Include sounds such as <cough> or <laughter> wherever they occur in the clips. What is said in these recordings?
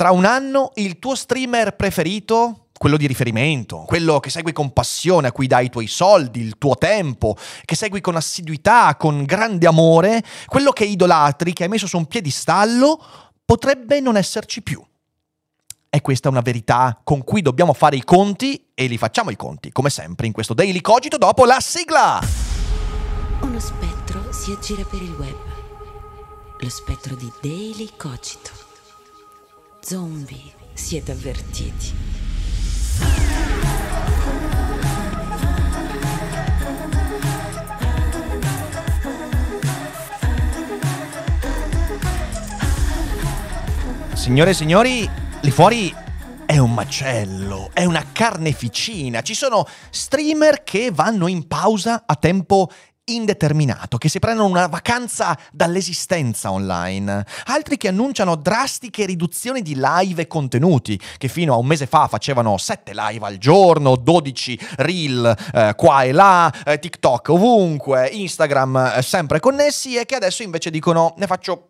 Tra un anno il tuo streamer preferito, quello di riferimento, quello che segui con passione, a cui dai i tuoi soldi, il tuo tempo, che segui con assiduità, con grande amore, quello che idolatri, che hai messo su un piedistallo, potrebbe non esserci più. È questa una verità con cui dobbiamo fare i conti e li facciamo i conti, come sempre, in questo Daily Cogito dopo la sigla. Uno spettro si aggira per il web. Lo spettro di Daily Cogito. Zombie, siete avvertiti. Signore e signori, lì fuori è un macello, è una carneficina. Ci sono streamer che vanno in pausa a tempo indeterminato, che si prendono una vacanza dall'esistenza online, altri che annunciano drastiche riduzioni di live e contenuti, che fino a un mese fa facevano 7 live al giorno, 12 reel eh, qua e là, eh, TikTok ovunque, Instagram eh, sempre connessi e che adesso invece dicono ne faccio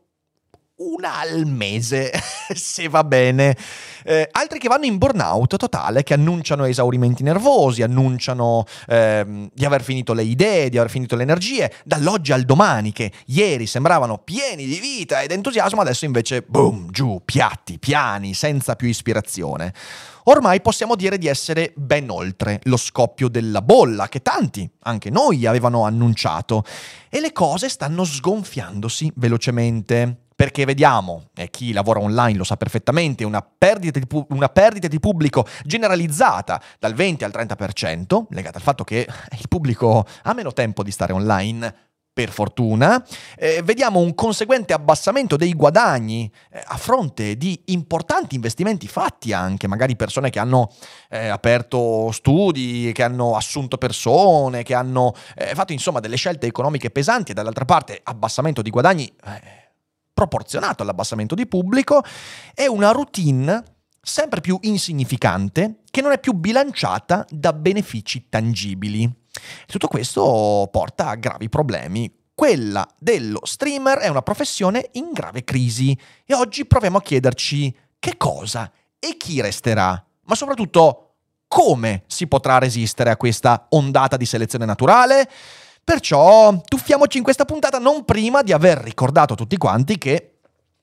una al mese, <laughs> se va bene. Eh, altri che vanno in burnout totale, che annunciano esaurimenti nervosi, annunciano ehm, di aver finito le idee, di aver finito le energie, dall'oggi al domani, che ieri sembravano pieni di vita ed entusiasmo, adesso invece, boom, giù, piatti, piani, senza più ispirazione. Ormai possiamo dire di essere ben oltre lo scoppio della bolla che tanti, anche noi, avevano annunciato e le cose stanno sgonfiandosi velocemente perché vediamo, e chi lavora online lo sa perfettamente, una perdita, di pu- una perdita di pubblico generalizzata dal 20 al 30%, legata al fatto che il pubblico ha meno tempo di stare online per fortuna, eh, vediamo un conseguente abbassamento dei guadagni eh, a fronte di importanti investimenti fatti anche, magari persone che hanno eh, aperto studi, che hanno assunto persone, che hanno eh, fatto insomma delle scelte economiche pesanti e dall'altra parte abbassamento di guadagni eh, proporzionato all'abbassamento di pubblico e una routine sempre più insignificante che non è più bilanciata da benefici tangibili. Tutto questo porta a gravi problemi. Quella dello streamer è una professione in grave crisi e oggi proviamo a chiederci che cosa e chi resterà, ma soprattutto come si potrà resistere a questa ondata di selezione naturale? Perciò tuffiamoci in questa puntata non prima di aver ricordato a tutti quanti che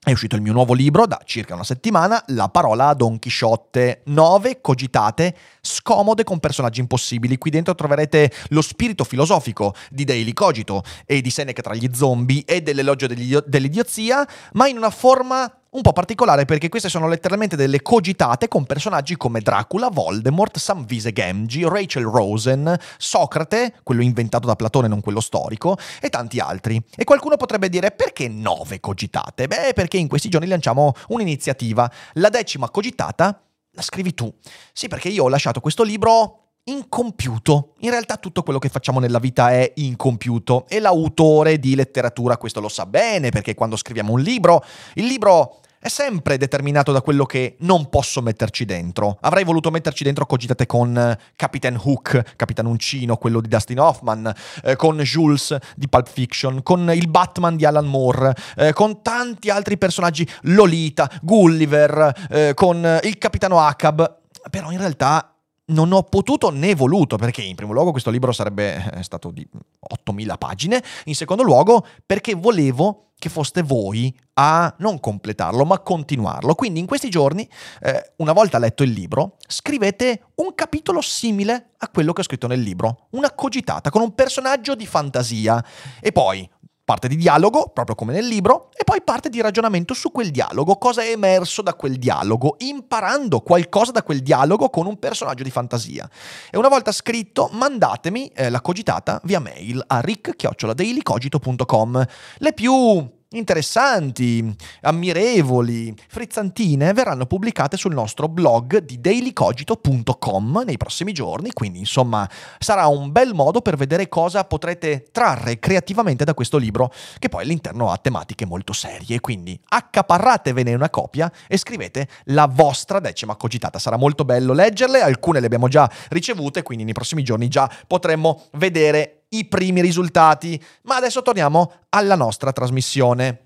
è uscito il mio nuovo libro da circa una settimana, La parola a Don Chisciotte. Nove cogitate scomode con personaggi impossibili. Qui dentro troverete lo spirito filosofico di Daily Cogito e di Seneca tra gli zombie e dell'elogio dell'idiozia, ma in una forma un po' particolare perché queste sono letteralmente delle cogitate con personaggi come Dracula, Voldemort, Samvise Gamgee, Rachel Rosen, Socrate, quello inventato da Platone, non quello storico, e tanti altri. E qualcuno potrebbe dire perché nove cogitate? Beh, perché in questi giorni lanciamo un'iniziativa. La decima cogitata la scrivi tu. Sì, perché io ho lasciato questo libro incompiuto. In realtà tutto quello che facciamo nella vita è incompiuto e l'autore di letteratura questo lo sa bene perché quando scriviamo un libro, il libro è sempre determinato da quello che non posso metterci dentro. Avrei voluto metterci dentro cogitate con eh, Capitan Hook, Capitan Uncino, quello di Dustin Hoffman, eh, con Jules di Pulp Fiction, con il Batman di Alan Moore, eh, con tanti altri personaggi, Lolita, Gulliver, eh, con il Capitano Acab. Però in realtà non ho potuto né voluto, perché in primo luogo questo libro sarebbe eh, stato di 8000 pagine, in secondo luogo perché volevo che foste voi a non completarlo, ma continuarlo. Quindi in questi giorni, eh, una volta letto il libro, scrivete un capitolo simile a quello che ho scritto nel libro, una cogitata con un personaggio di fantasia e poi parte di dialogo, proprio come nel libro, e poi parte di ragionamento su quel dialogo, cosa è emerso da quel dialogo, imparando qualcosa da quel dialogo con un personaggio di fantasia. E una volta scritto, mandatemi eh, la cogitata via mail a rick-dailycogito.com. Le più interessanti, ammirevoli, frizzantine verranno pubblicate sul nostro blog di dailycogito.com nei prossimi giorni, quindi insomma sarà un bel modo per vedere cosa potrete trarre creativamente da questo libro, che poi all'interno ha tematiche molto serie, quindi accaparratevene una copia e scrivete la vostra decima cogitata. Sarà molto bello leggerle, alcune le abbiamo già ricevute, quindi nei prossimi giorni già potremmo vedere i primi risultati. Ma adesso torniamo alla nostra trasmissione.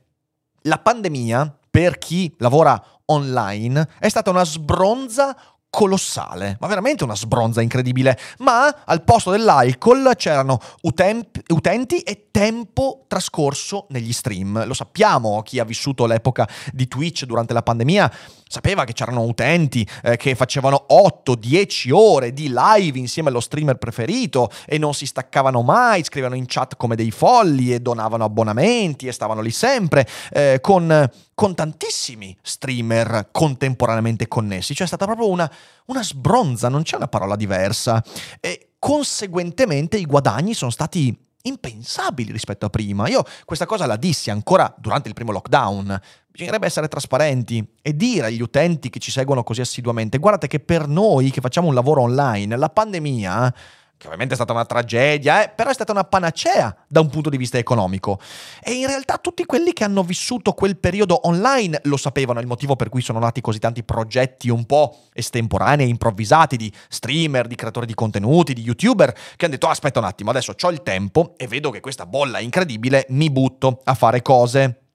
La pandemia, per chi lavora online, è stata una sbronza colossale, ma veramente una sbronza incredibile. Ma al posto dell'alcol c'erano utemp- utenti e tempo trascorso negli stream. Lo sappiamo, chi ha vissuto l'epoca di Twitch durante la pandemia sapeva che c'erano utenti eh, che facevano 8-10 ore di live insieme allo streamer preferito e non si staccavano mai, scrivevano in chat come dei folli e donavano abbonamenti e stavano lì sempre eh, con, con, tantissimi streamer contemporaneamente connessi. Cioè è stata proprio una, una sbronza, non c'è una parola diversa. E conseguentemente i guadagni sono stati impensabili rispetto a prima. Io questa cosa la dissi ancora durante il primo lockdown. Bisognerebbe essere trasparenti e dire agli utenti che ci seguono così assiduamente, guardate che per noi che facciamo un lavoro online, la pandemia che ovviamente è stata una tragedia, eh, però è stata una panacea da un punto di vista economico. E in realtà tutti quelli che hanno vissuto quel periodo online lo sapevano, il motivo per cui sono nati così tanti progetti un po' estemporanei, improvvisati di streamer, di creatori di contenuti, di youtuber, che hanno detto oh, aspetta un attimo, adesso ho il tempo e vedo che questa bolla è incredibile, mi butto a fare cose.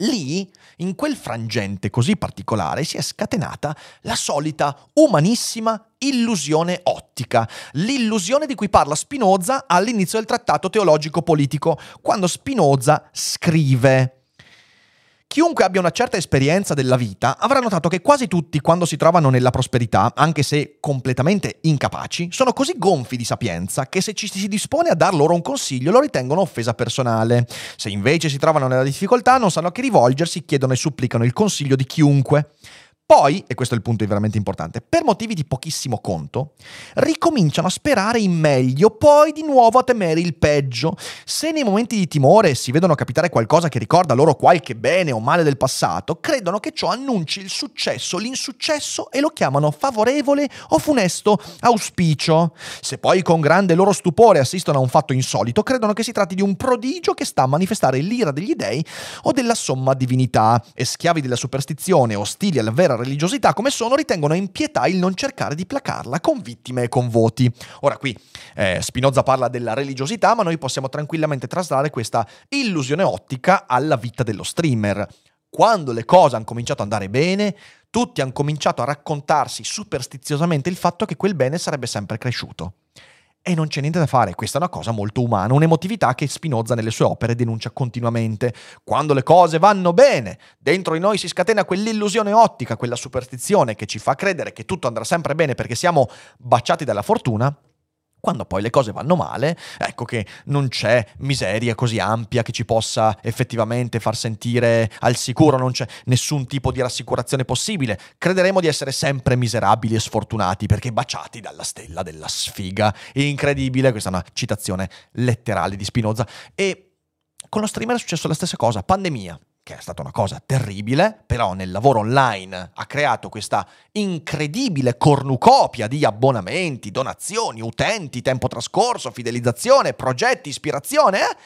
Lì, in quel frangente così particolare, si è scatenata la solita umanissima illusione ottica, l'illusione di cui parla Spinoza all'inizio del trattato teologico politico, quando Spinoza scrive Chiunque abbia una certa esperienza della vita avrà notato che quasi tutti, quando si trovano nella prosperità, anche se completamente incapaci, sono così gonfi di sapienza che se ci si dispone a dar loro un consiglio lo ritengono offesa personale. Se invece si trovano nella difficoltà non sanno a chi rivolgersi, chiedono e supplicano il consiglio di chiunque. Poi, e questo è il punto veramente importante, per motivi di pochissimo conto, ricominciano a sperare in meglio, poi di nuovo a temere il peggio. Se nei momenti di timore si vedono capitare qualcosa che ricorda loro qualche bene o male del passato, credono che ciò annunci il successo, l'insuccesso e lo chiamano favorevole o funesto auspicio. Se poi con grande loro stupore assistono a un fatto insolito, credono che si tratti di un prodigio che sta a manifestare l'ira degli dei o della somma divinità, e schiavi della superstizione, ostili alla vera religiosità come sono, ritengono in pietà il non cercare di placarla con vittime e con voti. Ora qui eh, Spinoza parla della religiosità, ma noi possiamo tranquillamente traslare questa illusione ottica alla vita dello streamer. Quando le cose hanno cominciato ad andare bene, tutti hanno cominciato a raccontarsi superstiziosamente il fatto che quel bene sarebbe sempre cresciuto. E non c'è niente da fare, questa è una cosa molto umana, un'emotività che Spinoza nelle sue opere denuncia continuamente. Quando le cose vanno bene, dentro di noi si scatena quell'illusione ottica, quella superstizione che ci fa credere che tutto andrà sempre bene perché siamo baciati dalla fortuna, quando poi le cose vanno male, ecco che non c'è miseria così ampia che ci possa effettivamente far sentire al sicuro, non c'è nessun tipo di rassicurazione possibile. Crederemo di essere sempre miserabili e sfortunati perché baciati dalla stella della sfiga. Incredibile, questa è una citazione letterale di Spinoza. E con lo streamer è successo la stessa cosa, pandemia che è stata una cosa terribile, però nel lavoro online ha creato questa incredibile cornucopia di abbonamenti, donazioni, utenti, tempo trascorso, fidelizzazione, progetti, ispirazione, eh?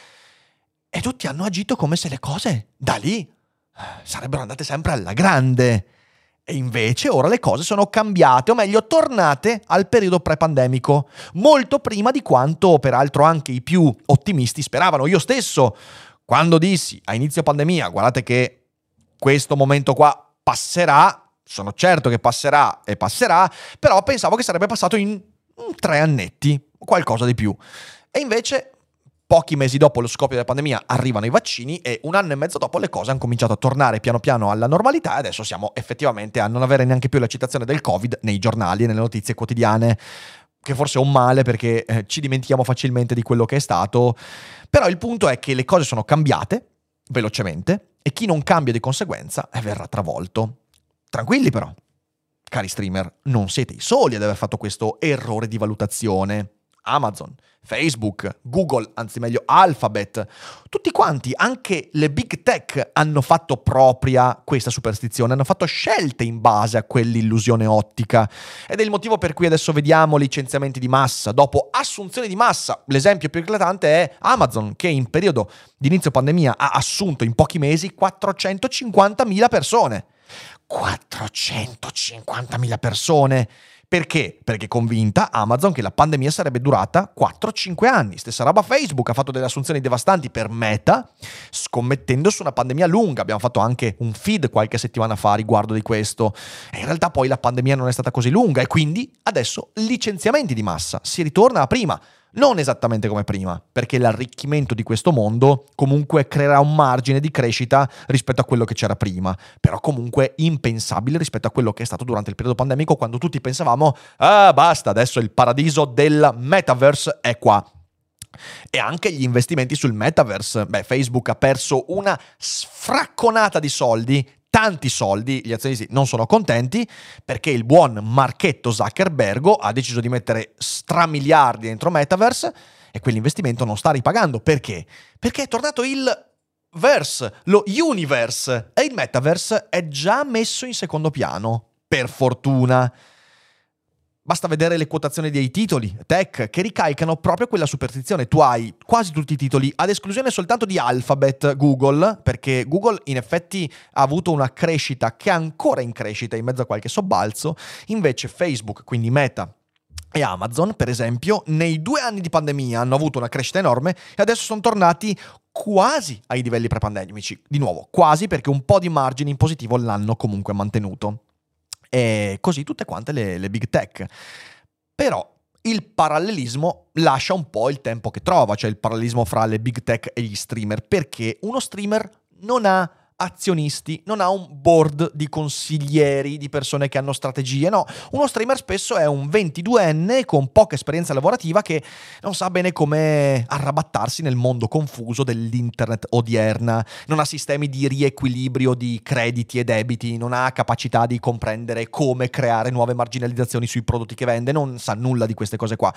e tutti hanno agito come se le cose da lì eh, sarebbero andate sempre alla grande. E invece ora le cose sono cambiate, o meglio, tornate al periodo pre-pandemico, molto prima di quanto peraltro anche i più ottimisti speravano. Io stesso quando dissi a inizio pandemia, guardate che questo momento qua passerà, sono certo che passerà e passerà, però pensavo che sarebbe passato in tre annetti, qualcosa di più. E invece pochi mesi dopo lo scoppio della pandemia arrivano i vaccini e un anno e mezzo dopo le cose hanno cominciato a tornare piano piano alla normalità e adesso siamo effettivamente a non avere neanche più la citazione del Covid nei giornali e nelle notizie quotidiane che forse è un male perché eh, ci dimentichiamo facilmente di quello che è stato, però il punto è che le cose sono cambiate velocemente e chi non cambia di conseguenza eh, verrà travolto. Tranquilli però, cari streamer, non siete i soli ad aver fatto questo errore di valutazione. Amazon, Facebook, Google, anzi meglio Alphabet, tutti quanti, anche le big tech hanno fatto propria questa superstizione, hanno fatto scelte in base a quell'illusione ottica. Ed è il motivo per cui adesso vediamo licenziamenti di massa, dopo assunzioni di massa. L'esempio più eclatante è Amazon, che in periodo di inizio pandemia ha assunto in pochi mesi 450.000 persone. 450.000 persone! Perché? Perché convinta Amazon che la pandemia sarebbe durata 4-5 anni. Stessa roba Facebook, ha fatto delle assunzioni devastanti per Meta, scommettendo su una pandemia lunga. Abbiamo fatto anche un feed qualche settimana fa riguardo di questo. E in realtà poi la pandemia non è stata così lunga e quindi adesso licenziamenti di massa. Si ritorna a prima non esattamente come prima, perché l'arricchimento di questo mondo comunque creerà un margine di crescita rispetto a quello che c'era prima, però comunque impensabile rispetto a quello che è stato durante il periodo pandemico quando tutti pensavamo ah basta, adesso il paradiso del metaverse è qua. E anche gli investimenti sul metaverse. Beh, Facebook ha perso una sfracconata di soldi tanti soldi, gli azionisti non sono contenti perché il buon Marchetto Zuckerbergo ha deciso di mettere stramiliardi dentro Metaverse e quell'investimento non sta ripagando. Perché? Perché è tornato il verse, lo universe e il Metaverse è già messo in secondo piano, per fortuna. Basta vedere le quotazioni dei titoli tech che ricaicano proprio quella superstizione. Tu hai quasi tutti i titoli, ad esclusione soltanto di Alphabet, Google, perché Google in effetti ha avuto una crescita che è ancora in crescita in mezzo a qualche sobbalzo, invece Facebook, quindi Meta, e Amazon, per esempio, nei due anni di pandemia hanno avuto una crescita enorme e adesso sono tornati quasi ai livelli pre-pandemici. Di nuovo, quasi perché un po' di margine in positivo l'hanno comunque mantenuto e così tutte quante le, le big tech. Però il parallelismo lascia un po' il tempo che trova, cioè il parallelismo fra le big tech e gli streamer, perché uno streamer non ha azionisti, non ha un board di consiglieri, di persone che hanno strategie, no, uno streamer spesso è un 22enne con poca esperienza lavorativa che non sa bene come arrabattarsi nel mondo confuso dell'internet odierna, non ha sistemi di riequilibrio di crediti e debiti, non ha capacità di comprendere come creare nuove marginalizzazioni sui prodotti che vende, non sa nulla di queste cose qua.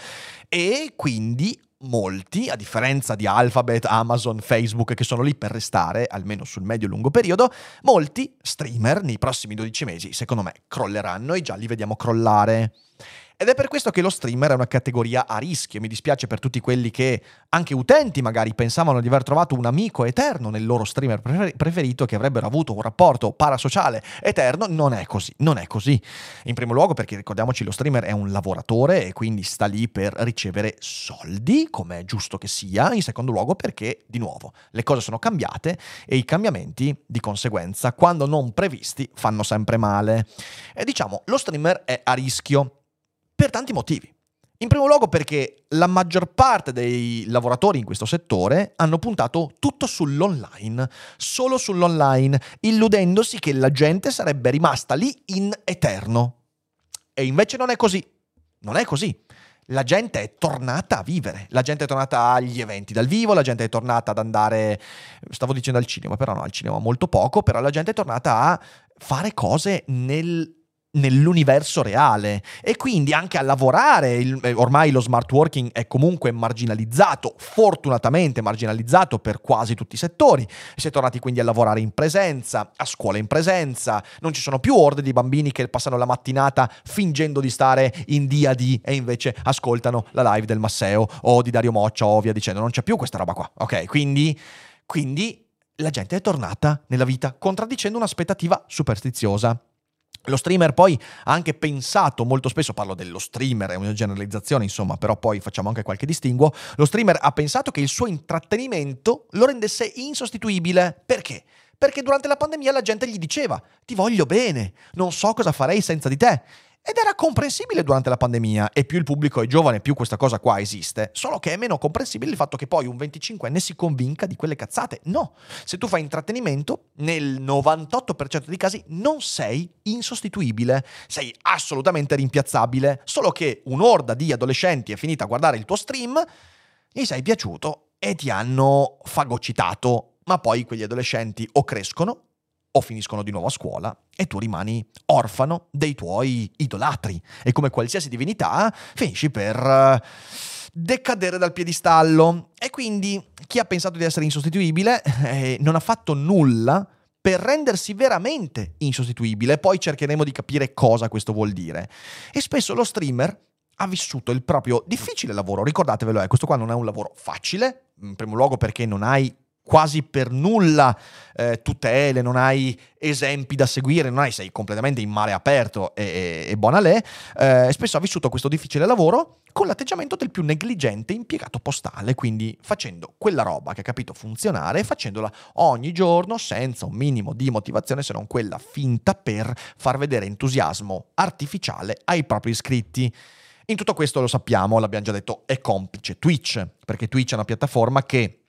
E quindi molti, a differenza di Alphabet, Amazon, Facebook che sono lì per restare, almeno sul medio-lungo periodo, molti streamer nei prossimi 12 mesi, secondo me, crolleranno e già li vediamo crollare. Ed è per questo che lo streamer è una categoria a rischio. Mi dispiace per tutti quelli che, anche utenti magari, pensavano di aver trovato un amico eterno nel loro streamer preferito, che avrebbero avuto un rapporto parasociale eterno. Non è così, non è così. In primo luogo perché ricordiamoci lo streamer è un lavoratore e quindi sta lì per ricevere soldi, come è giusto che sia. In secondo luogo perché, di nuovo, le cose sono cambiate e i cambiamenti, di conseguenza, quando non previsti, fanno sempre male. E diciamo, lo streamer è a rischio per tanti motivi. In primo luogo perché la maggior parte dei lavoratori in questo settore hanno puntato tutto sull'online, solo sull'online, illudendosi che la gente sarebbe rimasta lì in eterno. E invece non è così. Non è così. La gente è tornata a vivere, la gente è tornata agli eventi dal vivo, la gente è tornata ad andare, stavo dicendo al cinema, però no, al cinema molto poco, però la gente è tornata a fare cose nel nell'universo reale e quindi anche a lavorare. Il, eh, ormai lo smart working è comunque marginalizzato, fortunatamente marginalizzato per quasi tutti i settori. Si è tornati quindi a lavorare in presenza, a scuola in presenza, non ci sono più orde di bambini che passano la mattinata fingendo di stare in D&D e invece ascoltano la live del Masseo o di Dario Moccia o via dicendo, non c'è più questa roba qua. Ok, quindi, quindi la gente è tornata nella vita contraddicendo un'aspettativa superstiziosa. Lo streamer poi ha anche pensato, molto spesso parlo dello streamer, è una generalizzazione insomma, però poi facciamo anche qualche distinguo, lo streamer ha pensato che il suo intrattenimento lo rendesse insostituibile. Perché? Perché durante la pandemia la gente gli diceva ti voglio bene, non so cosa farei senza di te. Ed era comprensibile durante la pandemia, e più il pubblico è giovane, più questa cosa qua esiste. Solo che è meno comprensibile il fatto che poi un 25enne si convinca di quelle cazzate. No, se tu fai intrattenimento, nel 98% dei casi non sei insostituibile, sei assolutamente rimpiazzabile. Solo che un'orda di adolescenti è finita a guardare il tuo stream, gli sei piaciuto e ti hanno fagocitato. Ma poi quegli adolescenti o crescono o finiscono di nuovo a scuola e tu rimani orfano dei tuoi idolatri e come qualsiasi divinità finisci per eh, decadere dal piedistallo. E quindi chi ha pensato di essere insostituibile <laughs> eh, non ha fatto nulla per rendersi veramente insostituibile. Poi cercheremo di capire cosa questo vuol dire. E spesso lo streamer ha vissuto il proprio difficile lavoro. Ricordatevelo, eh, questo qua non è un lavoro facile, in primo luogo perché non hai quasi per nulla eh, tutele, non hai esempi da seguire, non hai, sei completamente in mare aperto e, e, e buona lei, eh, spesso ha vissuto questo difficile lavoro con l'atteggiamento del più negligente impiegato postale, quindi facendo quella roba che ha capito funzionare e facendola ogni giorno senza un minimo di motivazione se non quella finta per far vedere entusiasmo artificiale ai propri iscritti. In tutto questo lo sappiamo, l'abbiamo già detto, è complice Twitch, perché Twitch è una piattaforma che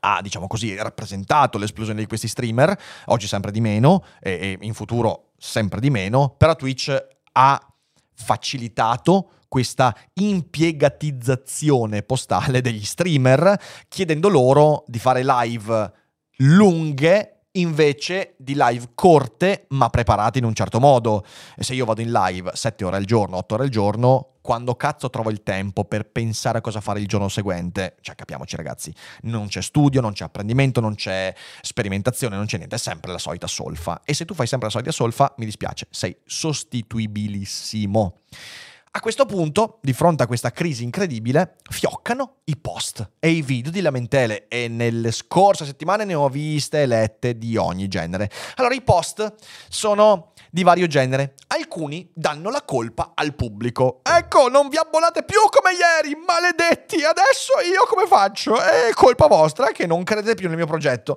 ha, diciamo così, rappresentato l'esplosione di questi streamer, oggi sempre di meno e, e in futuro sempre di meno, però Twitch ha facilitato questa impiegatizzazione postale degli streamer, chiedendo loro di fare live lunghe invece di live corte ma preparate in un certo modo. E se io vado in live 7 ore al giorno, 8 ore al giorno, quando cazzo trovo il tempo per pensare a cosa fare il giorno seguente? Cioè, capiamoci ragazzi, non c'è studio, non c'è apprendimento, non c'è sperimentazione, non c'è niente, è sempre la solita solfa. E se tu fai sempre la solita solfa, mi dispiace, sei sostituibilissimo. A questo punto, di fronte a questa crisi incredibile, fioccano i post e i video di lamentele e nelle scorse settimane ne ho viste e lette di ogni genere. Allora, i post sono di vario genere. Alcuni danno la colpa al pubblico. Ecco, non vi abbonate più come ieri, maledetti! Adesso io come faccio? È colpa vostra che non credete più nel mio progetto.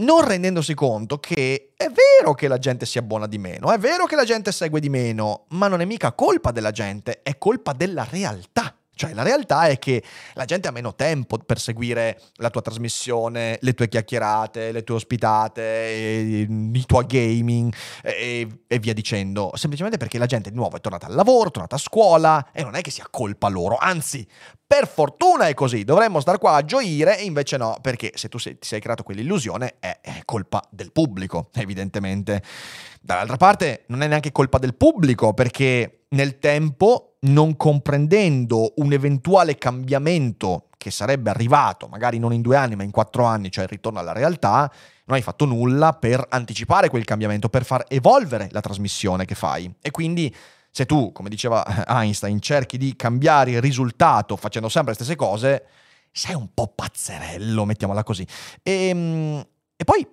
non rendendosi conto che è vero che la gente si abbona di meno, è vero che la gente segue di meno, ma non è mica colpa della gente, è colpa della realtà. Cioè, la realtà è che la gente ha meno tempo per seguire la tua trasmissione, le tue chiacchierate, le tue ospitate, i tuoi gaming e, e, via dicendo. Semplicemente perché la gente di nuovo è tornata al lavoro, è tornata a scuola e non è che sia colpa loro. Anzi, per fortuna è così. Dovremmo star qua a gioire e invece no, perché se tu sei, ti sei creato quell'illusione è, è colpa del pubblico, evidentemente. Dall'altra parte non è neanche colpa del pubblico perché nel tempo non comprendendo un eventuale cambiamento che sarebbe arrivato, magari non in due anni, ma in quattro anni, cioè il ritorno alla realtà, non hai fatto nulla per anticipare quel cambiamento, per far evolvere la trasmissione che fai. E quindi se tu, come diceva <laughs> Einstein, cerchi di cambiare il risultato facendo sempre le stesse cose, sei un po' pazzerello, mettiamola così. E, ehm, e poi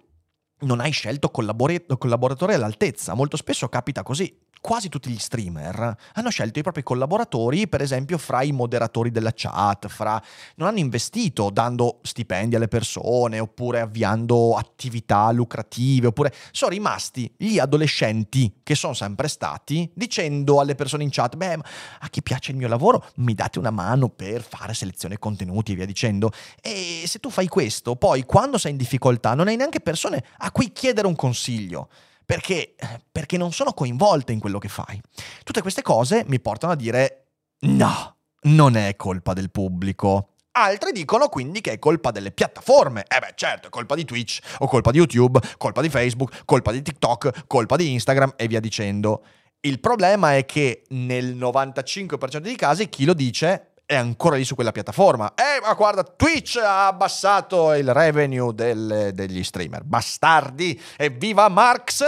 non hai scelto collaboratori all'altezza. Molto spesso capita così quasi tutti gli streamer hanno scelto i propri collaboratori, per esempio, fra i moderatori della chat, fra... non hanno investito dando stipendi alle persone oppure avviando attività lucrative, oppure sono rimasti gli adolescenti che sono sempre stati dicendo alle persone in chat, beh, a chi piace il mio lavoro mi date una mano per fare selezione contenuti e via dicendo. E se tu fai questo, poi quando sei in difficoltà non hai neanche persone a cui chiedere un consiglio perché, perché non sono coinvolte in quello che fai. Tutte queste cose mi portano a dire no, non è colpa del pubblico. Altri dicono quindi che è colpa delle piattaforme. Eh beh, certo, è colpa di Twitch, o colpa di YouTube, colpa di Facebook, colpa di TikTok, colpa di Instagram e via dicendo. Il problema è che nel 95% dei casi chi lo dice è ancora lì su quella piattaforma. Eh, ma guarda, Twitch ha abbassato il revenue del, degli streamer. Bastardi! Evviva Marx!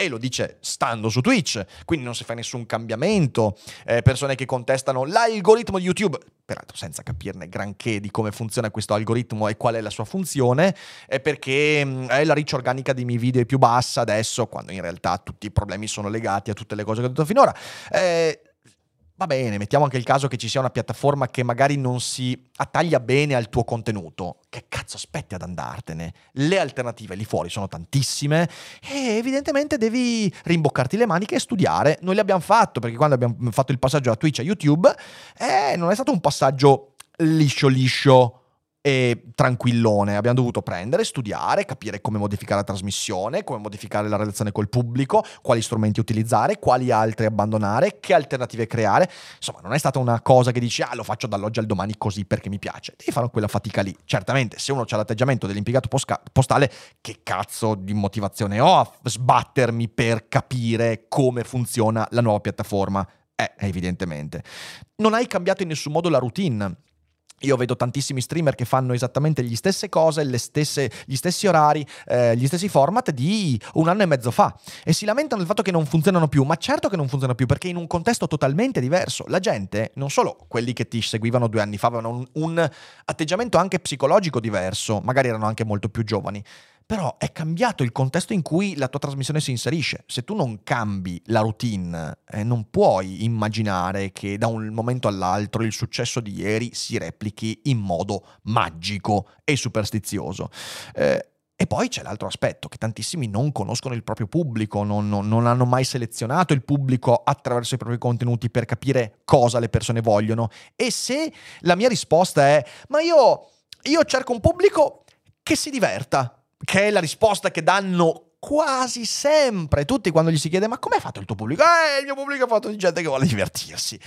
e lo dice stando su Twitch, quindi non si fa nessun cambiamento, eh, persone che contestano l'algoritmo di YouTube, peraltro senza capirne granché di come funziona questo algoritmo e qual è la sua funzione, è perché mm, la reach organica dei miei video è più bassa adesso, quando in realtà tutti i problemi sono legati a tutte le cose che ho detto finora. Eh, Va bene, mettiamo anche il caso che ci sia una piattaforma che magari non si attaglia bene al tuo contenuto. Che cazzo aspetti ad andartene? Le alternative lì fuori sono tantissime e evidentemente devi rimboccarti le maniche e studiare. Noi l'abbiamo fatto perché quando abbiamo fatto il passaggio da Twitch a YouTube eh, non è stato un passaggio liscio liscio e tranquillone. Abbiamo dovuto prendere, studiare, capire come modificare la trasmissione, come modificare la relazione col pubblico, quali strumenti utilizzare, quali altri abbandonare, che alternative creare. Insomma, non è stata una cosa che dici, ah, lo faccio dall'oggi al domani così perché mi piace. Devi fare quella fatica lì. Certamente, se uno ha l'atteggiamento dell'impiegato posca- postale, che cazzo di motivazione ho a sbattermi per capire come funziona la nuova piattaforma? Eh, evidentemente. Non hai cambiato in nessun modo la routine io vedo tantissimi streamer che fanno esattamente le stesse cose, stesse, gli stessi orari, eh, gli stessi format di un anno e mezzo fa e si lamentano del fatto che non funzionano più, ma certo che non funzionano più perché in un contesto totalmente diverso. La gente, non solo quelli che ti seguivano due anni fa, avevano un, un atteggiamento anche psicologico diverso, magari erano anche molto più giovani, però è cambiato il contesto in cui la tua trasmissione si inserisce. Se tu non cambi la routine, eh, non puoi immaginare che da un momento all'altro il successo di ieri si replichi in modo magico e superstizioso. Eh, e poi c'è l'altro aspetto, che tantissimi non conoscono il proprio pubblico, non, non, non, hanno mai selezionato il pubblico attraverso i propri contenuti per capire cosa le persone vogliono. E se la mia risposta è, ma io, io cerco un pubblico che si diverta, che è la risposta che danno quasi sempre tutti quando gli si chiede ma com'è fatto il tuo pubblico? Eh, il mio pubblico è fatto di gente che vuole divertirsi.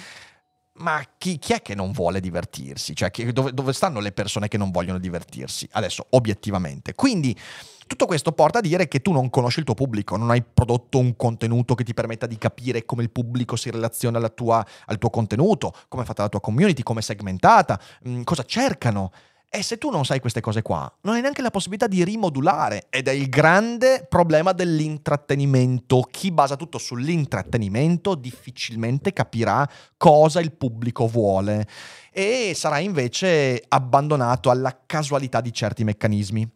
Ma chi, chi è che non vuole divertirsi? Cioè, chi, dove, dove stanno le persone che non vogliono divertirsi? Adesso, obiettivamente. Quindi, tutto questo porta a dire che tu non conosci il tuo pubblico, non hai prodotto un contenuto che ti permetta di capire come il pubblico si relaziona tua, al tuo contenuto, come è fatta la tua community, come è segmentata, mm, cosa cercano. E se tu non sai queste cose qua, non hai neanche la possibilità di rimodulare. Ed è il grande problema dell'intrattenimento. Chi basa tutto sull'intrattenimento difficilmente capirà cosa il pubblico vuole e sarà invece abbandonato alla casualità di certi meccanismi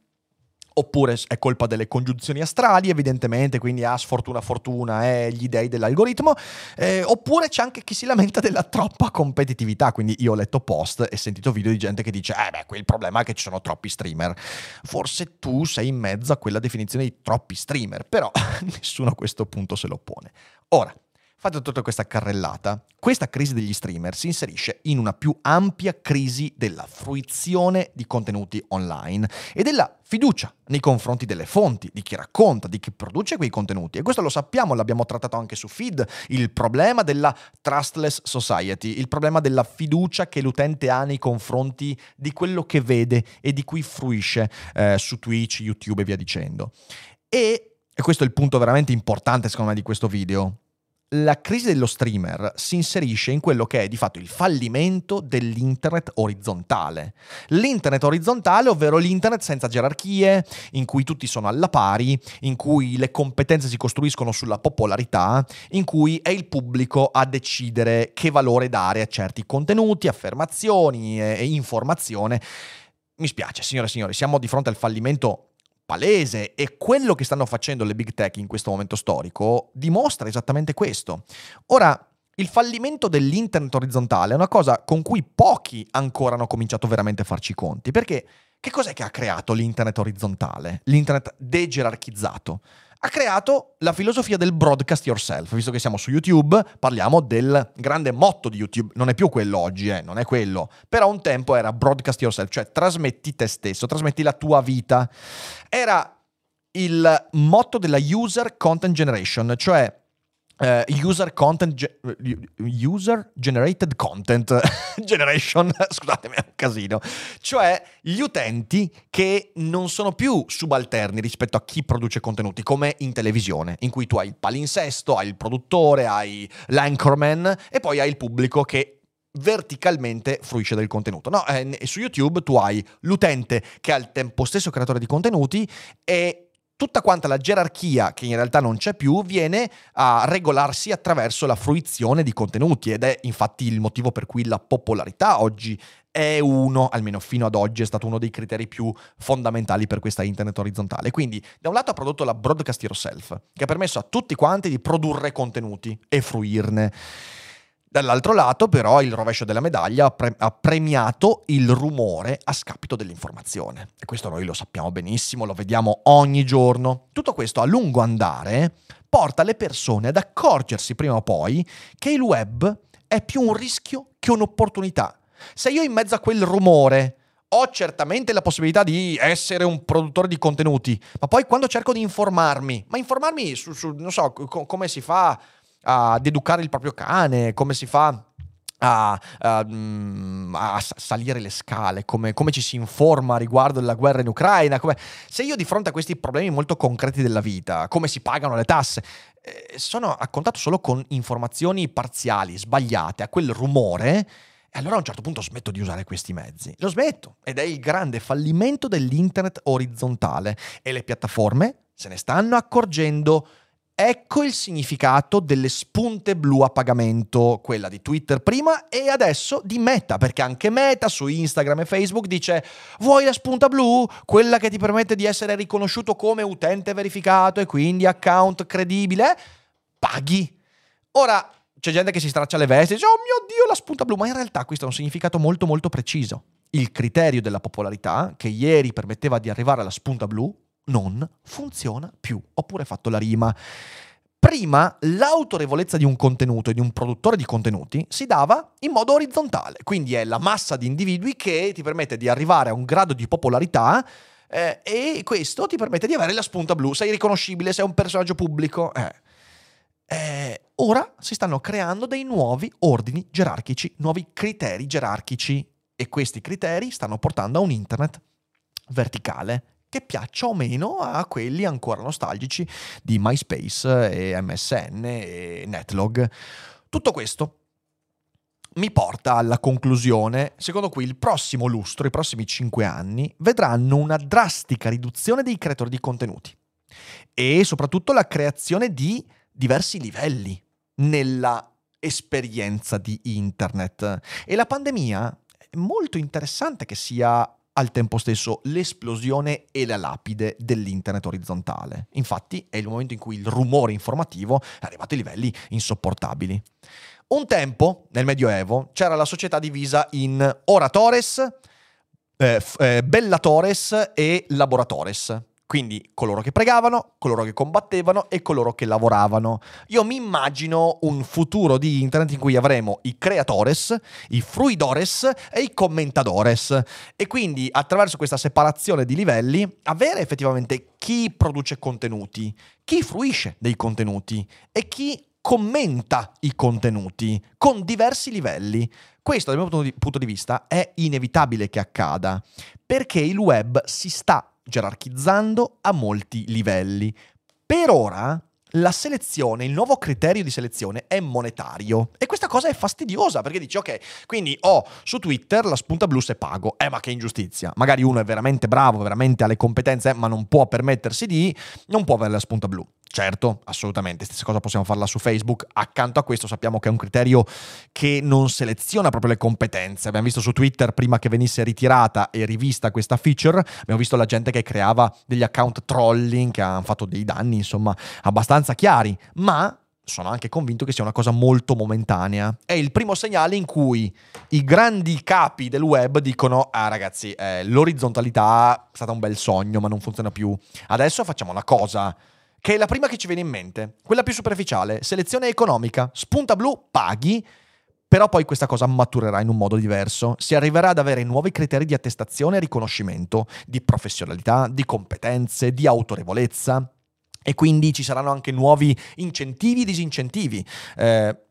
oppure è colpa delle congiunzioni astrali, evidentemente, quindi ha sfortuna fortuna eh, gli dei dell'algoritmo, eh, oppure c'è anche chi si lamenta della troppa competitività, quindi io ho letto post e sentito video di gente che dice, eh beh, il problema è che ci sono troppi streamer. Forse tu sei in mezzo a quella definizione di troppi streamer, però <laughs> nessuno a questo punto se lo pone. Ora, Fatta tutta questa carrellata, questa crisi degli streamer si inserisce in una più ampia crisi della fruizione di contenuti online e della fiducia nei confronti delle fonti, di chi racconta, di chi produce quei contenuti. E questo lo sappiamo, l'abbiamo trattato anche su Feed, il problema della trustless society, il problema della fiducia che l'utente ha nei confronti di quello che vede e di cui fruisce eh, su Twitch, YouTube e via dicendo. E, e questo è il punto veramente importante secondo me di questo video la crisi dello streamer si inserisce in quello che è di fatto il fallimento dell'internet orizzontale. L'internet orizzontale, ovvero l'internet senza gerarchie, in cui tutti sono alla pari, in cui le competenze si costruiscono sulla popolarità, in cui è il pubblico a decidere che valore dare a certi contenuti, affermazioni e, informazione. Mi spiace, signore e signori, siamo di fronte al fallimento palese e quello che stanno facendo le big tech in questo momento storico dimostra esattamente questo. Ora, il fallimento dell'internet orizzontale è una cosa con cui pochi ancora hanno cominciato veramente a farci conti, perché che cos'è che ha creato l'internet orizzontale, l'internet degerarchizzato? Ha creato la filosofia del broadcast yourself. Visto che siamo su YouTube, parliamo del grande motto di YouTube. Non è più quello oggi, eh, non è quello. Però un tempo era broadcast yourself, cioè trasmetti te stesso, trasmetti la tua vita. Era il motto della user content generation, cioè Uh, user content ge- user generated content <laughs> generation scusatemi è un casino cioè gli utenti che non sono più subalterni rispetto a chi produce contenuti come in televisione in cui tu hai il palinsesto hai il produttore hai l'anchorman e poi hai il pubblico che verticalmente fruisce del contenuto. No, eh, su YouTube tu hai l'utente che è al tempo stesso creatore di contenuti e tutta quanta la gerarchia, che in realtà non c'è più, viene a regolarsi attraverso la fruizione di contenuti ed è infatti il motivo per cui la popolarità oggi è uno, almeno fino ad oggi, è stato uno dei criteri più fondamentali per questa internet orizzontale. Quindi, da un lato ha prodotto la Broadcast Yourself, che ha permesso a tutti quanti di produrre contenuti e fruirne. Dall'altro lato, però, il rovescio della medaglia ha, pre- ha, premiato il rumore a scapito dell'informazione. E questo noi lo sappiamo benissimo, lo vediamo ogni giorno. Tutto questo a lungo andare porta le persone ad accorgersi prima o poi che il web è più un rischio che un'opportunità. Se io in mezzo a quel rumore ho certamente la possibilità di essere un produttore di contenuti, ma poi quando cerco di informarmi, ma informarmi su, su non so, co- come si fa ad educare il proprio cane, come si fa a, a, mm, a, salire le scale, come, come, ci si informa riguardo la guerra in Ucraina, come, se io di fronte a questi problemi molto concreti della vita, come si pagano le tasse, eh, sono a contatto solo con informazioni parziali, sbagliate, a quel rumore, e allora a un certo punto smetto di usare questi mezzi. Lo smetto ed è il grande fallimento dell'internet orizzontale e le piattaforme se ne stanno accorgendo Ecco il significato delle spunte blu a pagamento, quella di Twitter prima e adesso di Meta, perché anche Meta su Instagram e Facebook dice vuoi la spunta blu? Quella che ti permette di essere riconosciuto come utente verificato e quindi account credibile? Paghi. Ora c'è gente che si straccia le vesti e dice oh mio Dio la spunta blu, ma in realtà questo ha un significato molto molto preciso. Il criterio della popolarità, che ieri permetteva di arrivare alla spunta blu, non funziona più. Oppure fatto la rima. Prima l'autorevolezza di un contenuto e di un produttore di contenuti si dava in modo orizzontale, quindi è la massa di individui che ti permette di arrivare a un grado di popolarità eh, e questo ti permette di avere la spunta blu, sei riconoscibile, sei un personaggio pubblico. Eh. Eh, ora si stanno creando dei nuovi ordini gerarchici, nuovi criteri gerarchici e questi criteri stanno portando a un internet verticale che piaccia o meno a quelli ancora nostalgici di MySpace e MSN e Netlog. Tutto questo mi porta alla conclusione, secondo cui il prossimo lustro, i prossimi cinque anni, vedranno una drastica riduzione dei creatori di contenuti e soprattutto la creazione di diversi livelli nella esperienza di internet. E la pandemia è molto interessante che sia al tempo stesso l'esplosione e la lapide dell'internet orizzontale. Infatti è il momento in cui il rumore informativo è arrivato a livelli insopportabili. Un tempo, nel Medioevo, c'era la società divisa in oratores, eh, eh, bellatores e laboratores. Quindi coloro che pregavano, coloro che combattevano e coloro che lavoravano. Io mi immagino un futuro di internet in cui avremo i creatores, i fruidores e i commentadores. E quindi attraverso questa separazione di livelli avere effettivamente chi produce contenuti, chi fruisce dei contenuti e chi commenta i contenuti con diversi livelli. Questo dal mio punto di vista è inevitabile che accada perché il web si sta gerarchizzando a molti livelli. Per ora la selezione, il nuovo criterio di selezione è monetario e questa cosa è fastidiosa perché dici ok, quindi ho su Twitter la spunta blu se pago, eh ma che ingiustizia, magari uno è veramente bravo, veramente ha le competenze ma non può permettersi di, non può avere la spunta blu. Certo, assolutamente, stessa cosa possiamo farla su Facebook. Accanto a questo sappiamo che è un criterio che non seleziona proprio le competenze. Abbiamo visto su Twitter prima che venisse ritirata e rivista questa feature, abbiamo visto la gente che creava degli account trolling che hanno fatto dei danni, insomma, abbastanza chiari, ma sono anche convinto che sia una cosa molto momentanea. È il primo segnale in cui i grandi capi del web dicono: Ah, ragazzi, eh, l'orizzontalità è stata un bel sogno, ma non funziona più. Adesso facciamo una cosa che è la prima che ci viene in mente, quella più superficiale, selezione economica, spunta blu, paghi, però poi questa cosa maturerà in un modo diverso, si arriverà ad avere nuovi criteri di attestazione e riconoscimento, di professionalità, di competenze, di autorevolezza. E quindi ci saranno anche nuovi incentivi e disincentivi. Eh,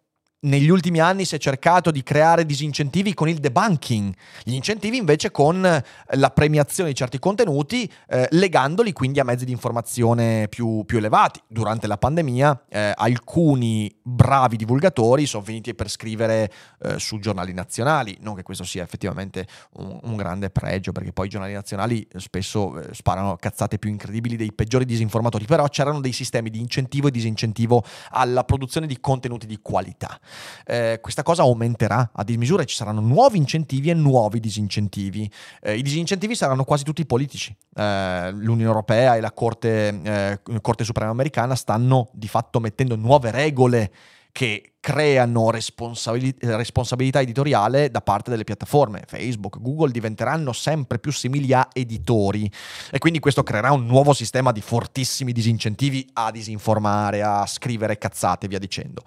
negli ultimi anni si è cercato di creare disincentivi con il debunking, gli incentivi invece con eh, la premiazione di certi contenuti, eh, legandoli quindi a mezzi di informazione più, più elevati. Durante la pandemia eh, alcuni bravi divulgatori sono finiti per scrivere eh, su giornali nazionali, non che questo sia effettivamente un, un grande pregio, perché poi i giornali nazionali spesso eh, sparano cazzate più incredibili dei peggiori disinformatori, però c'erano dei sistemi di incentivo e disincentivo alla produzione di contenuti di qualità eh, questa cosa aumenterà a dismisura e ci saranno nuovi incentivi e nuovi disincentivi. Eh, I disincentivi saranno quasi tutti politici. Eh, L'Unione Europea e la Corte, eh, Corte Suprema Americana stanno di fatto mettendo nuove regole che creano responsabilità, responsabilità editoriale da parte delle piattaforme. Facebook, Google diventeranno sempre più simili a editori e quindi questo creerà un nuovo sistema di fortissimi disincentivi a disinformare, a scrivere cazzate e via dicendo.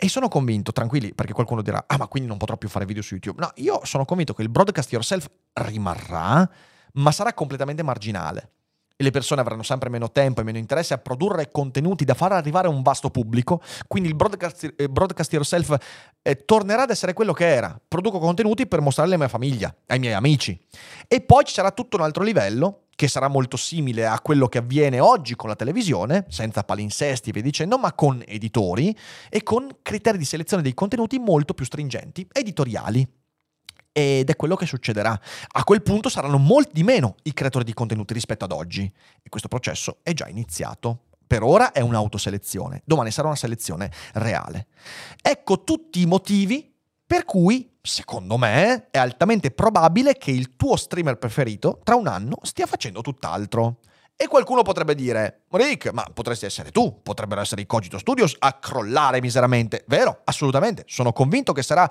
E sono convinto, tranquilli, perché qualcuno dirà, ah ma quindi non potrò più fare video su YouTube. No, io sono convinto che il broadcast yourself rimarrà, ma sarà completamente marginale. E le persone avranno sempre meno tempo e meno interesse a produrre contenuti da far arrivare a un vasto pubblico, quindi il broadcast, eh, broadcast yourself eh, tornerà ad essere quello che era. Produco contenuti per mostrarli alla mia famiglia, ai miei amici. E poi ci sarà tutto un altro livello che sarà molto simile a quello che avviene oggi con la televisione, senza palinsesti e via dicendo, ma con editori e con criteri di selezione dei contenuti molto più stringenti, editoriali. Ed è quello che succederà. A quel punto saranno molti di meno i creatori di contenuti rispetto ad oggi. E questo processo è già iniziato. Per ora è un'autoselezione, domani sarà una selezione reale. Ecco tutti i motivi per cui, secondo me, è altamente probabile che il tuo streamer preferito tra un anno stia facendo tutt'altro. E qualcuno potrebbe dire, Rick, ma potresti essere tu, potrebbero essere i Cogito Studios a crollare miseramente. Vero, assolutamente. Sono convinto che sarà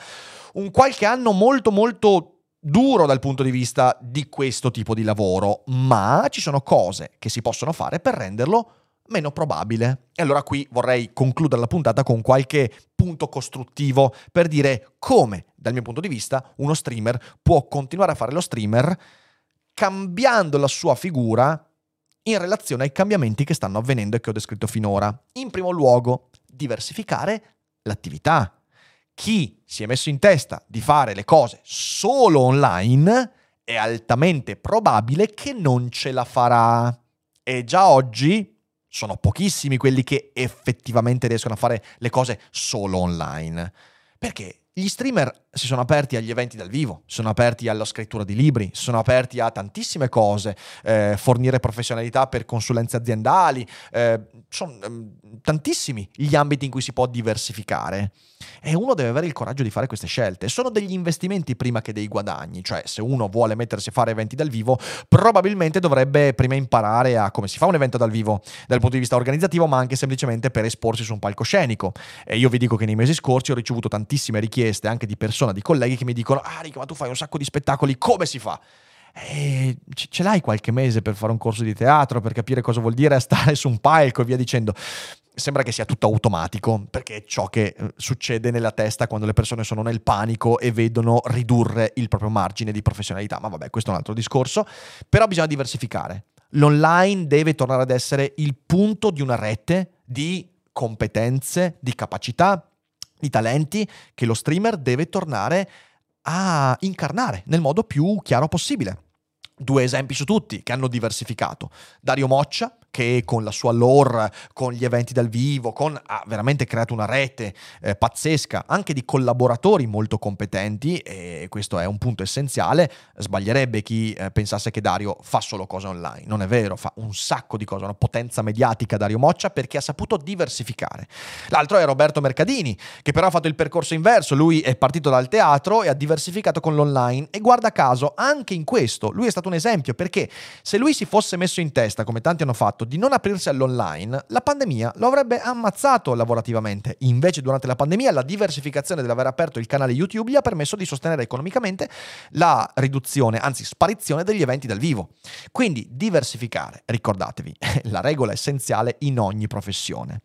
un qualche anno molto molto duro dal punto di vista di questo tipo di lavoro, ma ci sono cose che si possono fare per renderlo meno probabile. E allora qui vorrei concludere la puntata con qualche punto costruttivo per dire come, dal mio punto di vista, uno streamer può continuare a fare lo streamer cambiando la sua figura in relazione ai cambiamenti che stanno avvenendo e che ho descritto finora. In primo luogo, diversificare l'attività. Chi si è messo in testa di fare le cose solo online è altamente probabile che non ce la farà. E già oggi sono pochissimi quelli che effettivamente riescono a fare le cose solo online. Perché gli streamer si sono aperti agli eventi dal vivo, sono aperti alla scrittura di libri, sono aperti a tantissime cose, eh, fornire professionalità per consulenze aziendali, eh, sono eh, tantissimi gli ambiti in cui si può diversificare. E uno deve avere il coraggio di fare queste scelte. Sono degli investimenti prima che dei guadagni, cioè se uno vuole mettersi a fare eventi dal vivo, probabilmente dovrebbe prima imparare a come si fa un evento dal vivo dal punto di vista organizzativo, ma anche semplicemente per esporsi su un palcoscenico. E io vi dico che nei mesi scorsi ho ricevuto tantissime richieste anche di persone, di colleghi che mi dicono, ah Rick, ma tu fai un sacco di spettacoli, come si fa? E ce l'hai qualche mese per fare un corso di teatro, per capire cosa vuol dire stare su un palco e via dicendo. Sembra che sia tutto automatico, perché è ciò che eh, succede nella testa quando le persone sono nel panico e vedono ridurre il proprio margine di professionalità. Ma vabbè, questo è un altro discorso. Però bisogna diversificare. L'online deve tornare ad essere il punto di una rete di competenze, di capacità, di talenti che lo streamer deve tornare a incarnare nel modo più chiaro possibile. Due esempi su tutti che hanno diversificato. Dario Moccia, che con la sua lore, con gli eventi dal vivo, con, ha veramente creato una rete eh, pazzesca anche di collaboratori molto competenti e questo è un punto essenziale. Sbaglierebbe chi eh, pensasse che Dario fa solo cose online. Non è vero, fa un sacco di cose, una potenza mediatica Dario Moccia perché ha saputo diversificare. L'altro è Roberto Mercadini, che però ha fatto il percorso inverso. Lui è partito dal teatro e ha diversificato con l'online e guarda caso anche in questo lui è stato un esempio perché se lui si fosse messo in testa, come tanti hanno fatto, di non aprirsi all'online, la pandemia lo avrebbe ammazzato lavorativamente. Invece, durante la pandemia, la diversificazione dell'aver aperto il canale YouTube gli ha permesso di sostenere economicamente la riduzione, anzi sparizione degli eventi dal vivo. Quindi diversificare, ricordatevi, è <laughs> la regola essenziale in ogni professione.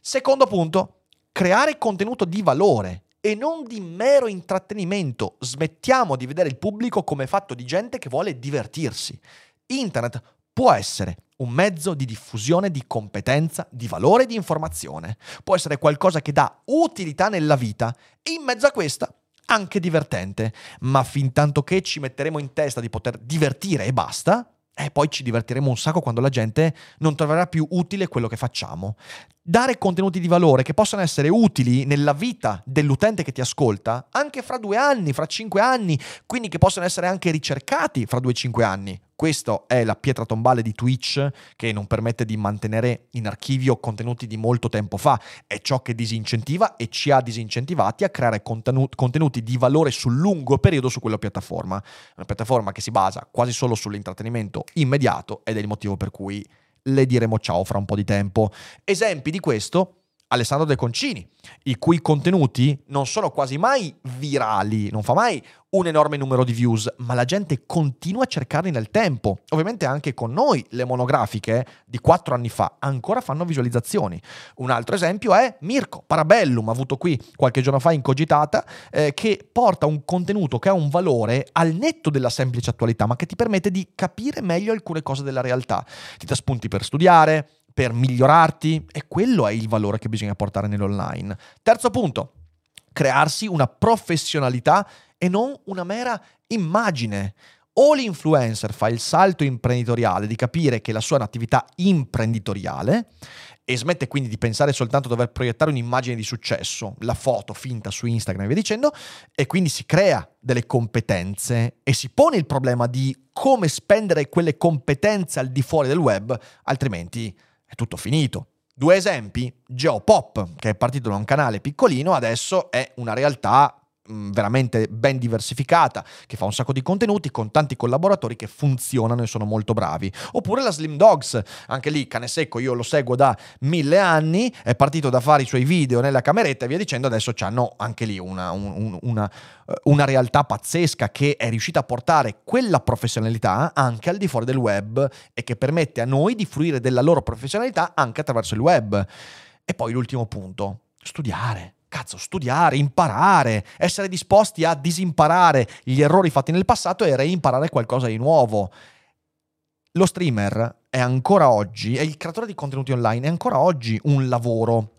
Secondo punto, creare contenuto di valore e non di mero intrattenimento. Smettiamo di vedere il pubblico come fatto di gente che vuole divertirsi. Internet può essere un mezzo di diffusione di competenza, di valore e di informazione. Può essere qualcosa che dà utilità nella vita e in mezzo a questa anche divertente. Ma fin tanto che ci metteremo in testa di poter divertire e basta, e poi ci divertiremo un sacco quando la gente non troverà più utile quello che facciamo. Dare contenuti di valore che possano essere utili nella vita dell'utente che ti ascolta anche fra due anni, fra cinque anni, quindi che possono essere anche ricercati fra due e cinque anni. Questa è la pietra tombale di Twitch che non permette di mantenere in archivio contenuti di molto tempo fa. È ciò che disincentiva e ci ha disincentivati a creare contenuti di valore sul lungo periodo su quella piattaforma. Una piattaforma che si basa quasi solo sull'intrattenimento immediato ed è il motivo per cui le diremo ciao fra un po' di tempo. Esempi di questo Alessandro De Concini, i cui contenuti non sono quasi mai virali, non fa mai un enorme numero di views, ma la gente continua a cercarli nel tempo. Ovviamente anche con noi le monografiche di quattro anni fa ancora fanno visualizzazioni. Un altro esempio è Mirko Parabellum, avuto qui qualche giorno fa in cogitata, eh, che porta un contenuto che ha un valore al netto della semplice attualità, ma che ti permette di capire meglio alcune cose della realtà. Ti dà spunti per studiare, per migliorarti e quello è il valore che bisogna portare nell'online. Terzo punto, crearsi una professionalità e non una mera immagine. O l'influencer fa il salto imprenditoriale di capire che la sua è un'attività imprenditoriale e smette quindi di pensare soltanto a dover proiettare un'immagine di successo, la foto finta su Instagram e via dicendo, e quindi si crea delle competenze e si pone il problema di come spendere quelle competenze al di fuori del web, altrimenti è tutto finito. Due esempi, Geopop, che è partito da un canale piccolino, adesso è una realtà veramente ben diversificata, che fa un sacco di contenuti con tanti collaboratori che funzionano e sono molto bravi. Oppure la Slim Dogs, anche lì cane secco, io lo seguo da mille anni, è partito da fare i suoi video nella cameretta e via dicendo, adesso hanno anche lì una, un, una, eh, una realtà pazzesca che è riuscita a portare quella professionalità anche al di fuori del web e che permette a noi di fruire della loro professionalità anche attraverso il web. E poi l'ultimo punto, studiare cazzo, studiare, imparare, essere disposti a disimparare gli errori fatti nel passato e reimparare qualcosa di nuovo. Lo streamer è ancora oggi, e il creatore di contenuti online è ancora oggi un lavoro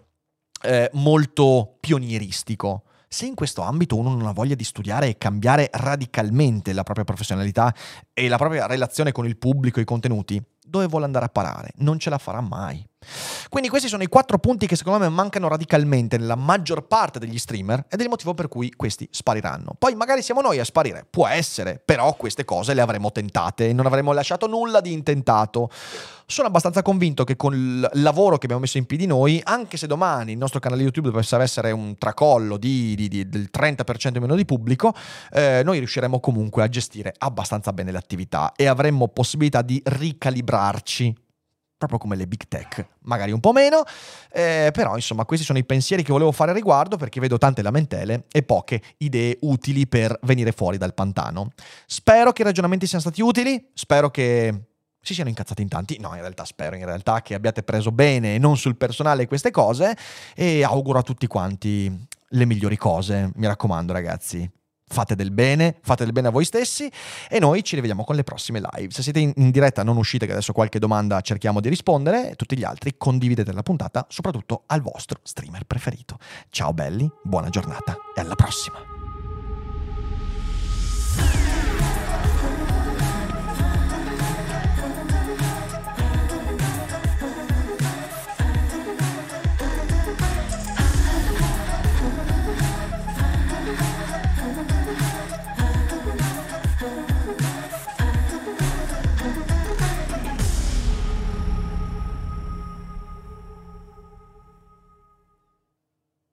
eh, molto pionieristico. Se in questo ambito uno non ha voglia di studiare e cambiare radicalmente la propria professionalità e la propria relazione con il pubblico e i contenuti, dove vuole andare a parare? Non ce la farà mai. Quindi questi sono i quattro punti che secondo me mancano radicalmente nella maggior parte degli streamer ed è il motivo per cui questi spariranno. Poi magari siamo noi a sparire, può essere, però queste cose le avremo tentate e non avremo lasciato nulla di intentato. Sono abbastanza convinto che con il lavoro che abbiamo messo in piedi noi, anche se domani il nostro canale YouTube dovesse essere un tracollo di, di, di, del 30% meno di pubblico, eh, noi riusciremo comunque a gestire abbastanza bene le attività e avremmo possibilità di ricalibrarci proprio come le big tech, magari un po' meno, eh, però insomma questi sono i pensieri che volevo fare a riguardo perché vedo tante lamentele e poche idee utili per venire fuori dal pantano. Spero che i ragionamenti siano stati utili, spero che si siano incazzati in tanti, no in realtà spero in realtà che abbiate preso bene e non sul personale queste cose e auguro a tutti quanti le migliori cose, mi raccomando ragazzi fate del bene, fate del bene a voi stessi e noi ci rivediamo con le prossime live. Se siete in, diretta non uscite che adesso qualche domanda cerchiamo di rispondere, tutti gli altri condividete la puntata soprattutto al vostro streamer preferito. Ciao belli, buona giornata e alla prossima.